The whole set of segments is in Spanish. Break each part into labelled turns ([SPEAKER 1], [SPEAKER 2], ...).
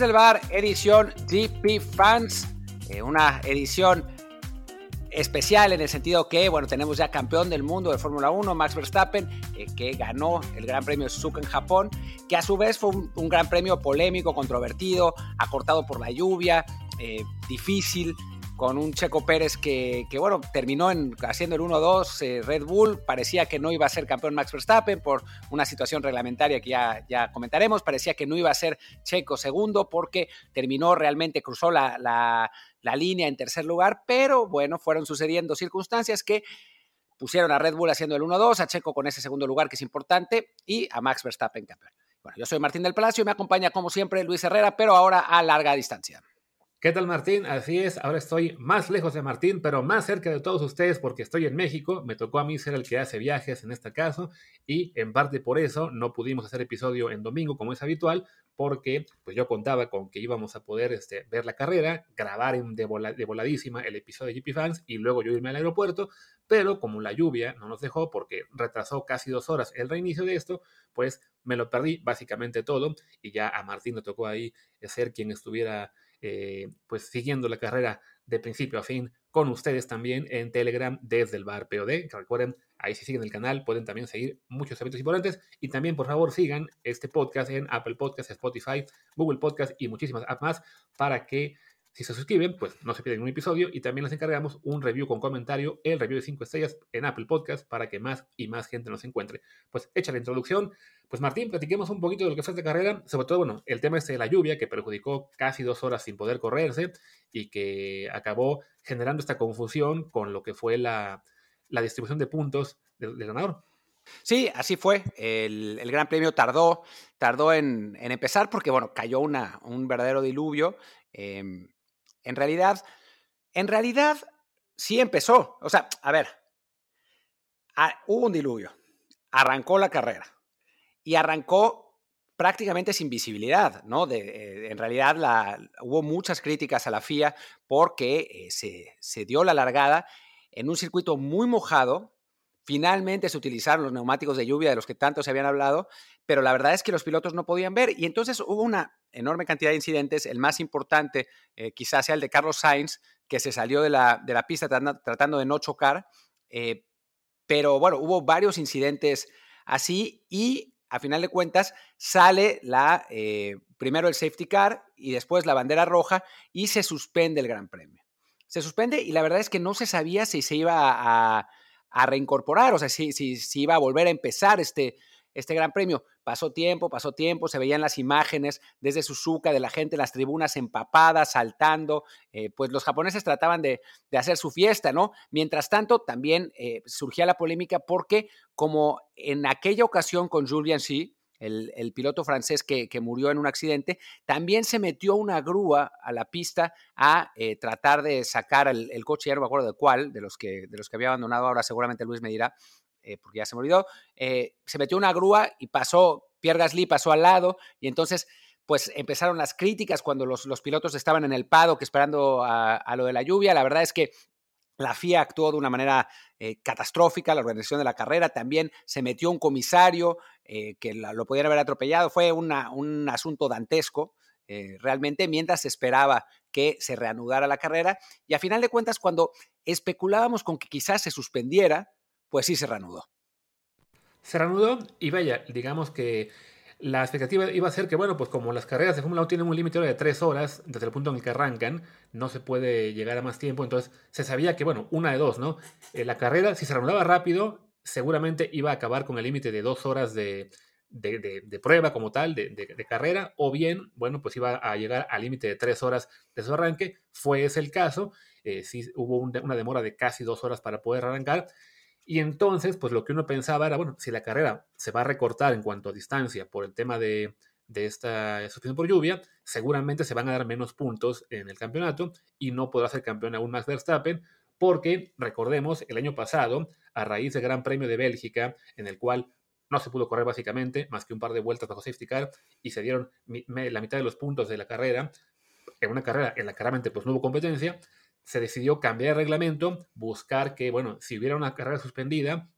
[SPEAKER 1] Desde el bar, edición DP Fans, eh, una edición especial en el sentido que, bueno, tenemos ya campeón del mundo de Fórmula 1, Max Verstappen, eh, que ganó el Gran Premio Suzuka en Japón, que a su vez fue un, gran premio polémico, controvertido, acortado por la lluvia, eh, difícil, con un Checo Pérez que, bueno, terminó en, haciendo el 1-2 eh, Red Bull, parecía que no iba a ser campeón Max Verstappen por una situación reglamentaria que ya, ya comentaremos, parecía que no iba a ser Checo segundo porque terminó realmente, cruzó la, la, línea en tercer lugar, pero bueno, fueron sucediendo circunstancias que pusieron a Red Bull haciendo el 1-2, a Checo con ese segundo lugar que es importante y a Max Verstappen campeón. Bueno, yo soy Martín del Palacio y me acompaña como siempre Luis Herrera, pero ahora a larga distancia.
[SPEAKER 2] ¿Qué tal Martín? Así es, ahora estoy más lejos de Martín, pero más cerca de todos ustedes porque estoy en México. Me tocó a mí ser el que hace viajes en este caso y en parte por eso no pudimos hacer episodio en domingo como es habitual porque pues yo contaba con que íbamos a poder este, ver la carrera, grabar en de, voladísima el episodio de GP Fans y luego yo irme al aeropuerto, pero como la lluvia no nos dejó porque retrasó casi dos horas el reinicio de esto, pues me lo perdí básicamente todo y ya a Martín le tocó ahí ser quien estuviera eh, pues siguiendo la carrera de principio a fin con ustedes también en Telegram desde el bar POD. Recuerden, ahí si siguen el canal pueden también seguir muchos eventos importantes y también por favor sigan este podcast en Apple Podcasts, Spotify, Google Podcasts y muchísimas apps más para que si se suscriben, pues no se pierden un episodio y también les encargamos un review con comentario, el review de 5 estrellas en Apple Podcast para que más y más gente nos encuentre. Pues hecha la introducción, pues Martín, platiquemos un poquito de lo que fue esta carrera, sobre todo, bueno, el tema este de la lluvia que perjudicó casi dos horas sin poder correrse y que acabó generando esta confusión con lo que fue la, distribución de puntos del, ganador.
[SPEAKER 1] Sí, así fue. El, Gran Premio tardó, tardó en, empezar porque, bueno, cayó una, un verdadero diluvio. Em, en realidad, en realidad sí empezó. O sea, a ver, hubo un diluvio, arrancó la carrera y arrancó prácticamente sin visibilidad, ¿no? De, eh, en realidad hubo muchas críticas a la FIA porque eh, se dio la largada en un circuito muy mojado, Finalmente se utilizaron los neumáticos de lluvia de los que tanto se habían hablado, pero la verdad es que los pilotos no podían ver y entonces hubo una enorme cantidad de incidentes. El más importante eh, quizás sea el de Carlos Sainz, que se salió de la, de la pista tratando, de no chocar, eh, pero bueno, hubo varios incidentes así y a final de cuentas sale la, eh, primero el safety car y después la bandera roja y se suspende el Gran Premio. Se suspende y la verdad es que no se sabía si se iba a reincorporar, o sea, si, si iba a volver a empezar este, este gran premio. Pasó tiempo, pasó tiempo, se veían las imágenes desde Suzuka de la gente en las tribunas empapadas, saltando, eh, pues los japoneses trataban de, hacer su fiesta, ¿no? Mientras tanto, también eh, surgía la polémica porque como en aquella ocasión con Julian C., el, piloto francés que, murió en un accidente, también se metió una grúa a la pista a eh, tratar de sacar el, coche, ya no me acuerdo de cuál, de los que, de los que había abandonado, ahora seguramente Luis me dirá, eh, porque ya se me olvidó, eh, se metió una grúa y pasó, Pierre Gasly pasó al lado y entonces pues empezaron las críticas cuando los, los pilotos estaban en el paddock esperando a, lo de la lluvia. La verdad es que la FIA actuó de una manera eh, catastrófica, la organización de la carrera, también se metió un comisario que lo podían haber atropellado, fue un asunto dantesco. Realmente mientras se esperaba que se reanudara la carrera y a final de cuentas cuando especulábamos con que quizás se suspendiera, pues sí se reanudó.
[SPEAKER 2] Se reanudó y vaya, digamos que la expectativa iba a ser que, bueno, pues como las carreras de Fórmula 1 tienen un límite de tres horas desde el punto en el que arrancan, no se puede llegar a más tiempo, entonces se sabía que, bueno, una de dos, ¿no? Eh, la carrera, si se reanudaba rápido, seguramente iba a acabar con el límite de dos horas de, prueba como tal, de, carrera, o bien, bueno, pues iba a llegar al límite de tres horas de su arranque. Fue ese el caso, eh, sí hubo una demora de casi dos horas para poder arrancar. Y entonces, pues lo que uno pensaba era, bueno, si la carrera se va a recortar en cuanto a distancia por el tema de, esta suspensión por lluvia, seguramente se van a dar menos puntos en el campeonato y no podrá ser campeón aún más Verstappen, porque recordemos, el año pasado, a raíz del Gran Premio de Bélgica, en el cual no se pudo correr básicamente, más que un par de vueltas bajo safety car, y se dieron la mitad de los puntos de la carrera, en una carrera en la que claramente pues, no hubo competencia, se decidió cambiar el reglamento, buscar que, bueno, si hubiera una carrera suspendida,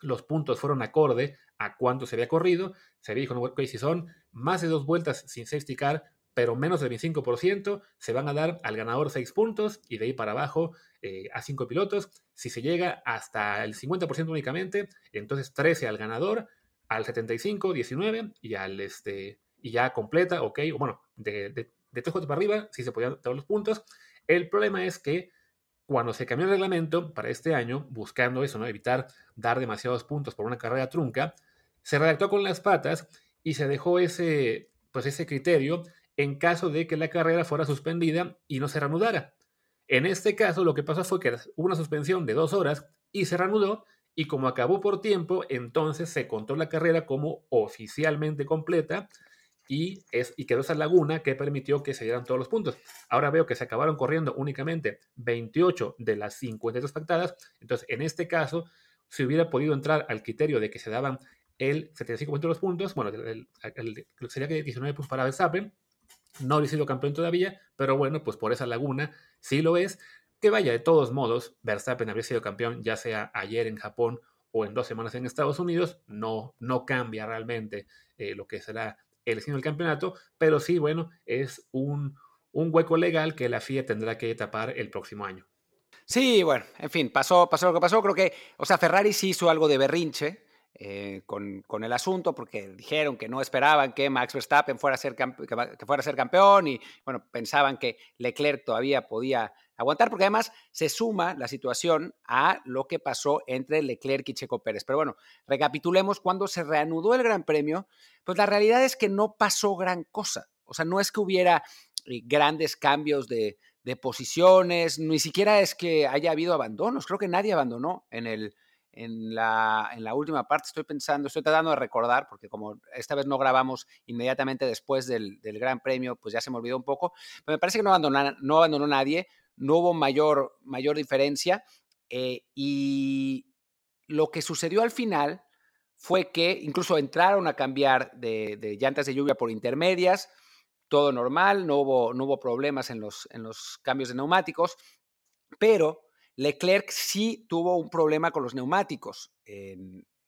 [SPEAKER 2] los puntos fueron acorde a cuánto se había corrido. Se dijo, no, si son más de dos vueltas sin safety car, pero menos del 25% se van a dar al ganador 6 puntos y de ahí para abajo eh, a 5 pilotos. Si se llega hasta el 50% únicamente, entonces 13 al ganador, al 75, 19 y al este y ya completa, ok, bueno, de, de, de 3 para arriba, si se podían dar los puntos. El problema es que cuando se cambió el reglamento para este año, buscando eso, ¿no? evitar dar demasiados puntos por una carrera trunca, se redactó con las patas y se dejó ese, pues ese criterio en caso de que la carrera fuera suspendida y no se reanudara. En este caso, lo que pasó fue que hubo una suspensión de dos horas y se reanudó, y como acabó por tiempo, entonces se contó la carrera como oficialmente completa y, es, y quedó esa laguna que permitió que se dieran todos los puntos. Ahora veo que se acabaron corriendo únicamente 28 de las 52 pactadas, entonces en este caso, si hubiera podido entrar al criterio de que se daban el 75% de los puntos, bueno, el, sería que 19 puntos para Verstappen, no habría sido campeón todavía, pero bueno, pues por esa laguna sí lo es. Que vaya, de todos modos, Verstappen habría sido campeón ya sea ayer en Japón o en dos semanas en Estados Unidos, no, no cambia realmente eh, lo que será el destino del campeonato, pero sí, bueno, es un, un hueco legal que la FIA tendrá que tapar el próximo año.
[SPEAKER 1] Sí, bueno, en fin, pasó, pasó lo que pasó. Creo que, o sea, Ferrari sí hizo algo de berrinche eh, con, el asunto porque dijeron que no esperaban que Max Verstappen fuera a, ser que fuera a ser campeón y, bueno, pensaban que Leclerc todavía podía aguantar, porque además se suma la situación a lo que pasó entre Leclerc y Checo Pérez. Pero bueno, recapitulemos, cuando se reanudó el Gran Premio, pues la realidad es que no pasó gran cosa. O sea, no es que hubiera eh, grandes cambios de posiciones, ni siquiera es que haya habido abandonos. Creo que nadie abandonó en el, en la, en la, última parte. Estoy pensando, estoy tratando de recordar, porque como esta vez no grabamos inmediatamente después del, del Gran Premio, pues ya se me olvidó un poco. Pero me parece que no abandonó, no abandonó nadie no hubo mayor, mayor diferencia. Eh, y lo que sucedió al final fue que incluso entraron a cambiar de, llantas de lluvia por intermedias, todo normal, no hubo, no hubo problemas en los, en los cambios de neumáticos, pero Leclerc sí tuvo un problema con los neumáticos.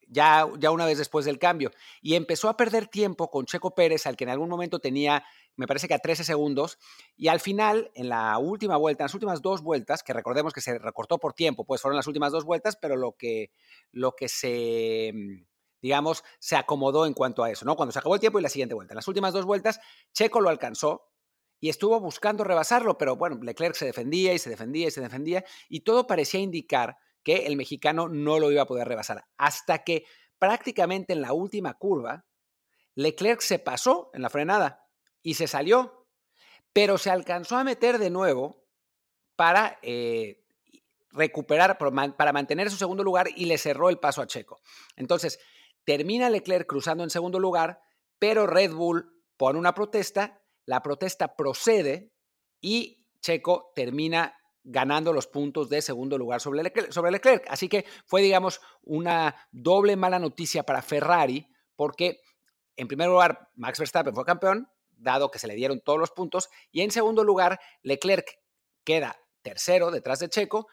[SPEAKER 1] ya, ya, una vez después del cambio, y empezó a perder tiempo con Checo Pérez, al que en algún momento tenía me parece que a 13 segundos, y al final, en la última vuelta, en las últimas dos vueltas, que recordemos que se recortó por tiempo, pues fueron las últimas dos vueltas, pero lo que, lo que se, mm, digamos, se acomodó en cuanto a eso, ¿no? Cuando se acabó el tiempo y la siguiente vuelta. En las últimas dos vueltas, Checo lo alcanzó, y estuvo buscando rebasarlo, pero bueno, Leclerc se defendía y se defendía y se defendía y todo parecía indicar que el mexicano no lo iba a poder rebasar. Hasta que prácticamente en la última curva, Leclerc se pasó en la frenada y se salió, pero se alcanzó a meter de nuevo para eh, recuperar, para mantener su segundo lugar y le cerró el paso a Checo. Entonces, termina Leclerc cruzando en segundo lugar, pero Red Bull pone una protesta, la protesta procede y Checo termina ganando los puntos de segundo lugar sobre Leclerc, sobre Leclerc. Así que fue, digamos, una doble mala noticia para Ferrari, porque en primer lugar Max Verstappen fue campeón, dado que se le dieron todos los puntos. Y en segundo lugar, Leclerc queda tercero detrás de Checo.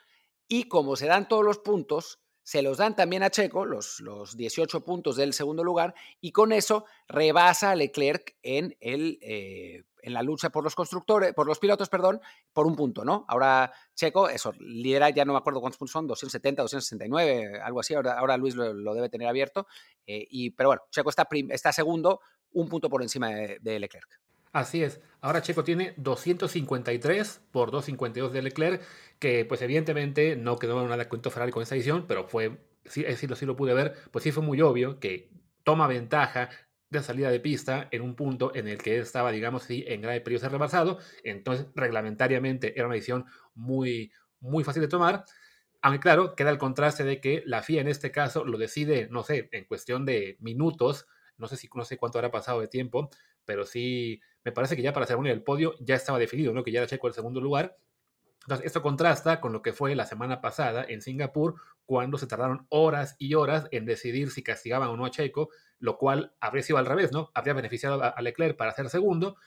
[SPEAKER 1] Y como se dan todos los puntos, se los dan también a Checo, los, los 18 puntos del segundo lugar, y con eso rebasa a Leclerc en, el, eh, en la lucha por los constructores, por los pilotos, perdón, por un punto, ¿no? Ahora Checo, eso, lidera, ya no me acuerdo cuántos puntos son, 270, 269, algo así, ahora, ahora Luis lo, debe tener abierto, eh, y, pero bueno, Checo está, está segundo un punto por encima de, Leclerc.
[SPEAKER 2] Así es. Ahora Checo tiene 253 por 252 de Leclerc, que pues evidentemente no quedó nada cuento Ferrari con esta edición, pero fue, sí, sí, sí lo pude ver, pues sí fue muy obvio que toma ventaja de salida de pista en un punto en el que estaba, digamos, sí, en grave periodo ser rebasado, entonces reglamentariamente era una edición muy, muy fácil de tomar. Aunque claro, queda el contraste de que la FIA en este caso lo decide, no sé, en cuestión de minutos, no sé, si, no sé cuánto habrá pasado de tiempo, pero sí, me parece que ya para uno del podio ya estaba definido, ¿no? Que ya era Checo el segundo lugar. Entonces, esto contrasta con lo que fue la semana pasada en Singapur, cuando se tardaron horas y horas en decidir si castigaban o no a Checo, lo cual habría sido al revés, ¿no? Habría beneficiado a Leclerc para ser segundo,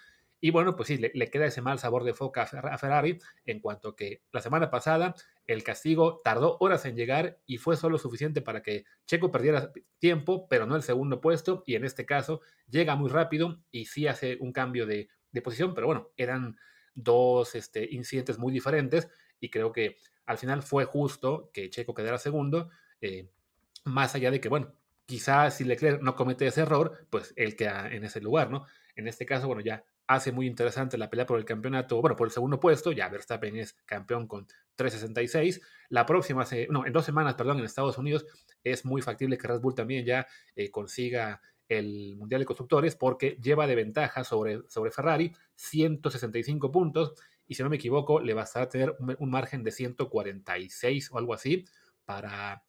[SPEAKER 2] y bueno, pues sí, le, queda ese mal sabor de foca a Ferrari en cuanto que la semana pasada el castigo tardó horas en llegar y fue solo suficiente para que Checo perdiera tiempo, pero no el segundo puesto. Y en este caso llega muy rápido y sí hace un cambio de de posición, pero bueno, eran dos este, incidentes muy diferentes y creo que al final fue justo que Checo quedara segundo, eh, más allá de que, bueno, quizás si Leclerc no comete ese error, pues él queda en ese lugar, ¿no? En este caso, bueno, ya hace muy interesante la pelea por el campeonato, bueno, por el segundo puesto, ya Verstappen es campeón con 366. La próxima, no, en dos semanas, perdón, en Estados Unidos es muy factible que Red Bull también ya eh, consiga el Mundial de Constructores porque lleva de ventaja sobre, sobre Ferrari 165 puntos y si no me equivoco le a tener un, margen de 146 o algo así para,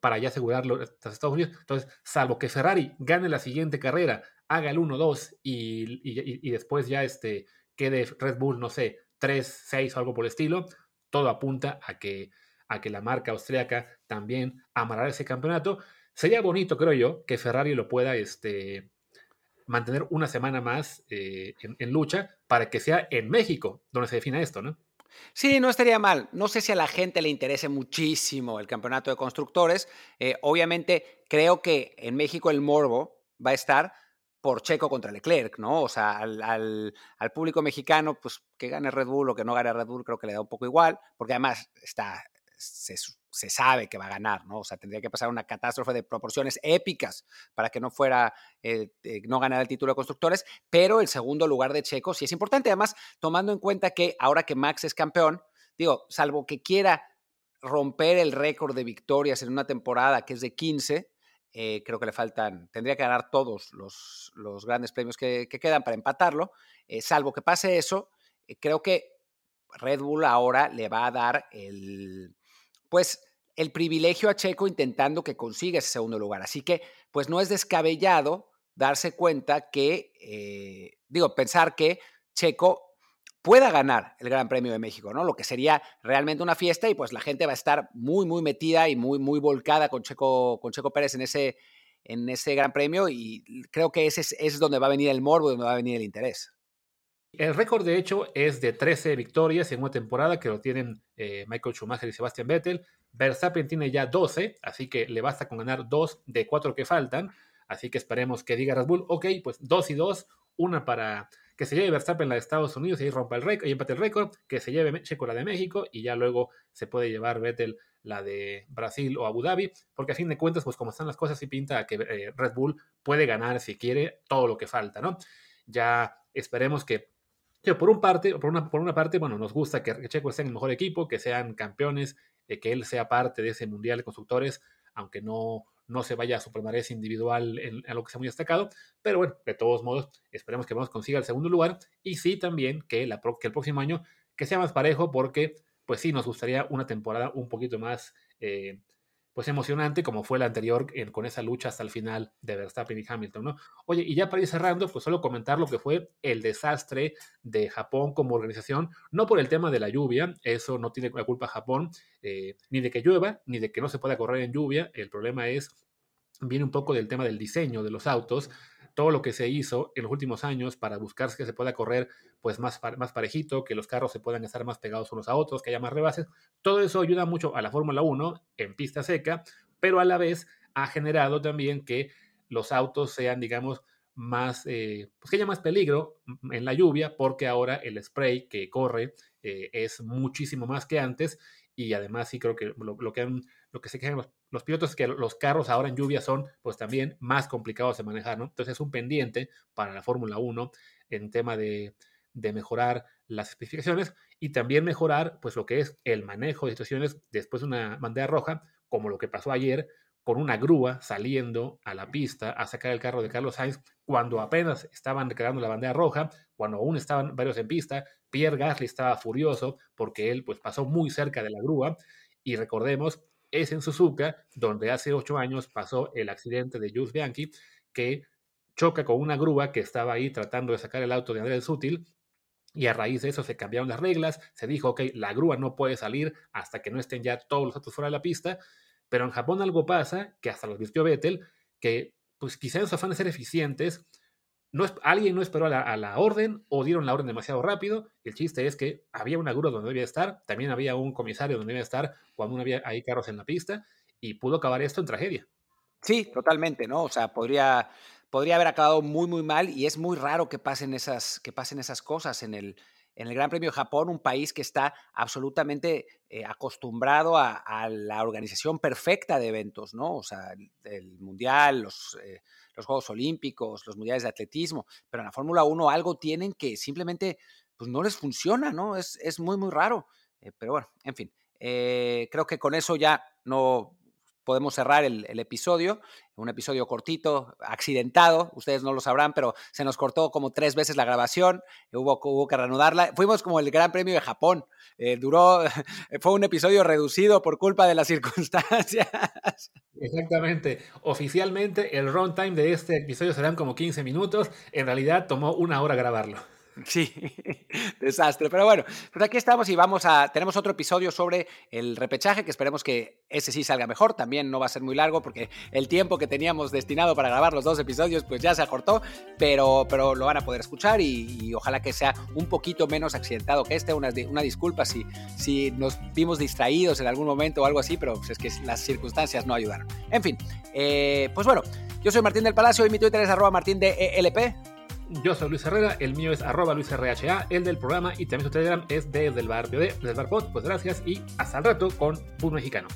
[SPEAKER 2] para ya asegurarlo los Estados Unidos. Entonces, salvo que Ferrari gane la siguiente carrera, haga el 1-2 y, y, después ya este, quede Red Bull, no sé, 3-6 o algo por el estilo, todo apunta a que, a que la marca austríaca también amarrará ese campeonato. Sería bonito, creo yo, que Ferrari lo pueda este, mantener una semana más eh, en, lucha para que sea en México donde se defina esto, ¿no?
[SPEAKER 1] Sí, no estaría mal. No sé si a la gente le interese muchísimo el campeonato de constructores. Eh, obviamente, creo que en México el morbo va a estar por Checo contra Leclerc, ¿no? O sea, al, al, público mexicano, pues que gane Red Bull o que no gane Red Bull, creo que le da un poco igual, porque además está, se, sabe que va a ganar, ¿no? O sea, tendría que pasar una catástrofe de proporciones épicas para que no fuera, eh, eh, no ganara el título de constructores, pero el segundo lugar de Checo sí es importante, además, tomando en cuenta que ahora que Max es campeón, digo, salvo que quiera romper el récord de victorias en una temporada que es de 15, eh, creo que le faltan, tendría que ganar todos los, los grandes premios que, quedan para empatarlo, salvo que pase eso, creo que Red Bull ahora le va a dar el, pues el privilegio a Checo intentando que consiga ese segundo lugar. Así que, pues no es descabellado darse cuenta que, eh, digo, pensar que Checo pueda ganar el Gran Premio de México, ¿no? Lo que sería realmente una fiesta y pues la gente va a estar muy, muy metida y muy, muy volcada con Checo, con Checo Pérez en ese, en ese Gran Premio y creo que ese es, donde va a venir el morbo, donde va a venir el interés.
[SPEAKER 2] El récord, de hecho, es de 13 victorias en una temporada que lo tienen eh, Michael Schumacher y Sebastian Vettel. Verstappen tiene ya 12, así que le basta con ganar 2 de 4 que faltan. Así que esperemos que diga Red Bull, ok, pues 2 y 2, una para que se lleve Verstappen la de Estados Unidos y rompa el récord y empate el récord, que se lleve Checo la de México y ya luego se puede llevar Vettel la de Brasil o Abu Dhabi, porque a fin de cuentas, pues como están las cosas, sí pinta que eh, Red Bull puede ganar si quiere todo lo que falta, ¿no? Ya esperemos que por, un parte, por, una, por una parte, bueno, nos gusta que Checo esté en el mejor equipo, que sean campeones, eh, que él sea parte de ese Mundial de Constructores, aunque no, no se vaya a su palmarés individual en, lo que sea muy destacado. Pero bueno, de todos modos, esperemos que vamos consiga el segundo lugar y sí también que, la, que el próximo año que sea más parejo, porque pues sí nos gustaría una temporada un poquito más... Eh, pues emocionante como fue la anterior con esa lucha hasta el final de Verstappen y Hamilton, ¿no? Oye, y ya para ir cerrando, pues solo comentar lo que fue el desastre de Japón como organización, no por el tema de la lluvia, eso no tiene la culpa Japón, eh, ni de que llueva, ni de que no se pueda correr en lluvia, el problema es, viene un poco del tema del diseño de los autos, todo lo que se hizo en los últimos años para buscar que se pueda correr pues más, más parejito, que los carros se puedan estar más pegados unos a otros, que haya más rebases, todo eso ayuda mucho a la Fórmula 1 en pista seca, pero a la vez ha generado también que los autos sean, digamos, más, eh, pues que haya más peligro en la lluvia, porque ahora el spray que corre eh, es muchísimo más que antes y además sí creo que lo, que, lo que se quejan los, pilotos es que los carros ahora en lluvia son pues también más complicados de manejar, ¿no? Entonces es un pendiente para la Fórmula 1 en tema de, mejorar las especificaciones y también mejorar pues lo que es el manejo de situaciones después de una bandera roja, como lo que pasó ayer con una grúa saliendo a la pista a sacar el carro de Carlos Sainz cuando apenas estaban creando la bandera roja, cuando aún estaban varios en pista, Pierre Gasly estaba furioso porque él pues pasó muy cerca de la grúa. Y recordemos, es en Suzuka donde hace ocho años pasó el accidente de Jules Bianchi que choca con una grúa que estaba ahí tratando de sacar el auto de Andrés Sutil y a raíz de eso se cambiaron las reglas, se dijo, ok, la grúa no puede salir hasta que no estén ya todos los autos fuera de la pista pero en Japón algo pasa, que hasta lo vistió Vettel, que pues quizá en su afán de ser eficientes, no, alguien no esperó a la, orden o dieron la orden demasiado rápido. El chiste es que había una grúa donde debía estar, también había un comisario donde debía estar cuando no había ahí carros en la pista y pudo acabar esto en tragedia.
[SPEAKER 1] Sí, totalmente, ¿no? O sea, podría, podría haber acabado muy, muy mal y es muy raro que pasen esas, que pasen esas cosas en el, en el Gran Premio de Japón, un país que está absolutamente eh, acostumbrado a, la organización perfecta de eventos, ¿no? O sea, el, Mundial, los, eh, los, Juegos Olímpicos, los Mundiales de Atletismo, pero en la Fórmula 1 algo tienen que simplemente pues, no les funciona, ¿no? Es, es muy, muy raro. Eh, pero bueno, en fin, creo que con eso ya no podemos cerrar el, episodio, un episodio cortito, accidentado, ustedes no lo sabrán, pero se nos cortó como tres veces la grabación, hubo, hubo que reanudarla, fuimos como el Gran Premio de Japón, eh, duró, fue un episodio reducido por culpa de las circunstancias.
[SPEAKER 2] Exactamente, oficialmente el runtime de este episodio serán como 15 minutos, en realidad tomó una hora grabarlo.
[SPEAKER 1] Sí, desastre. Pero bueno, pues aquí estamos y vamos a. Tenemos otro episodio sobre el repechaje, que esperemos que ese sí salga mejor. También no va a ser muy largo porque el tiempo que teníamos destinado para grabar los dos episodios, pues ya se acortó, pero, pero lo van a poder escuchar y, ojalá que sea un poquito menos accidentado que este. Una, una disculpa si, si nos vimos distraídos en algún momento o algo así, pero pues es que las circunstancias no ayudaron. En fin, eh, pues bueno, yo soy Martín del Palacio y mi Twitter es arroba martín de ELP.
[SPEAKER 2] Yo soy Luis Herrera, el mío es arroba luisrha, el del programa y también su Telegram es desde el barrio de, desde el Pues gracias y hasta el rato con Fútbol Mexicano.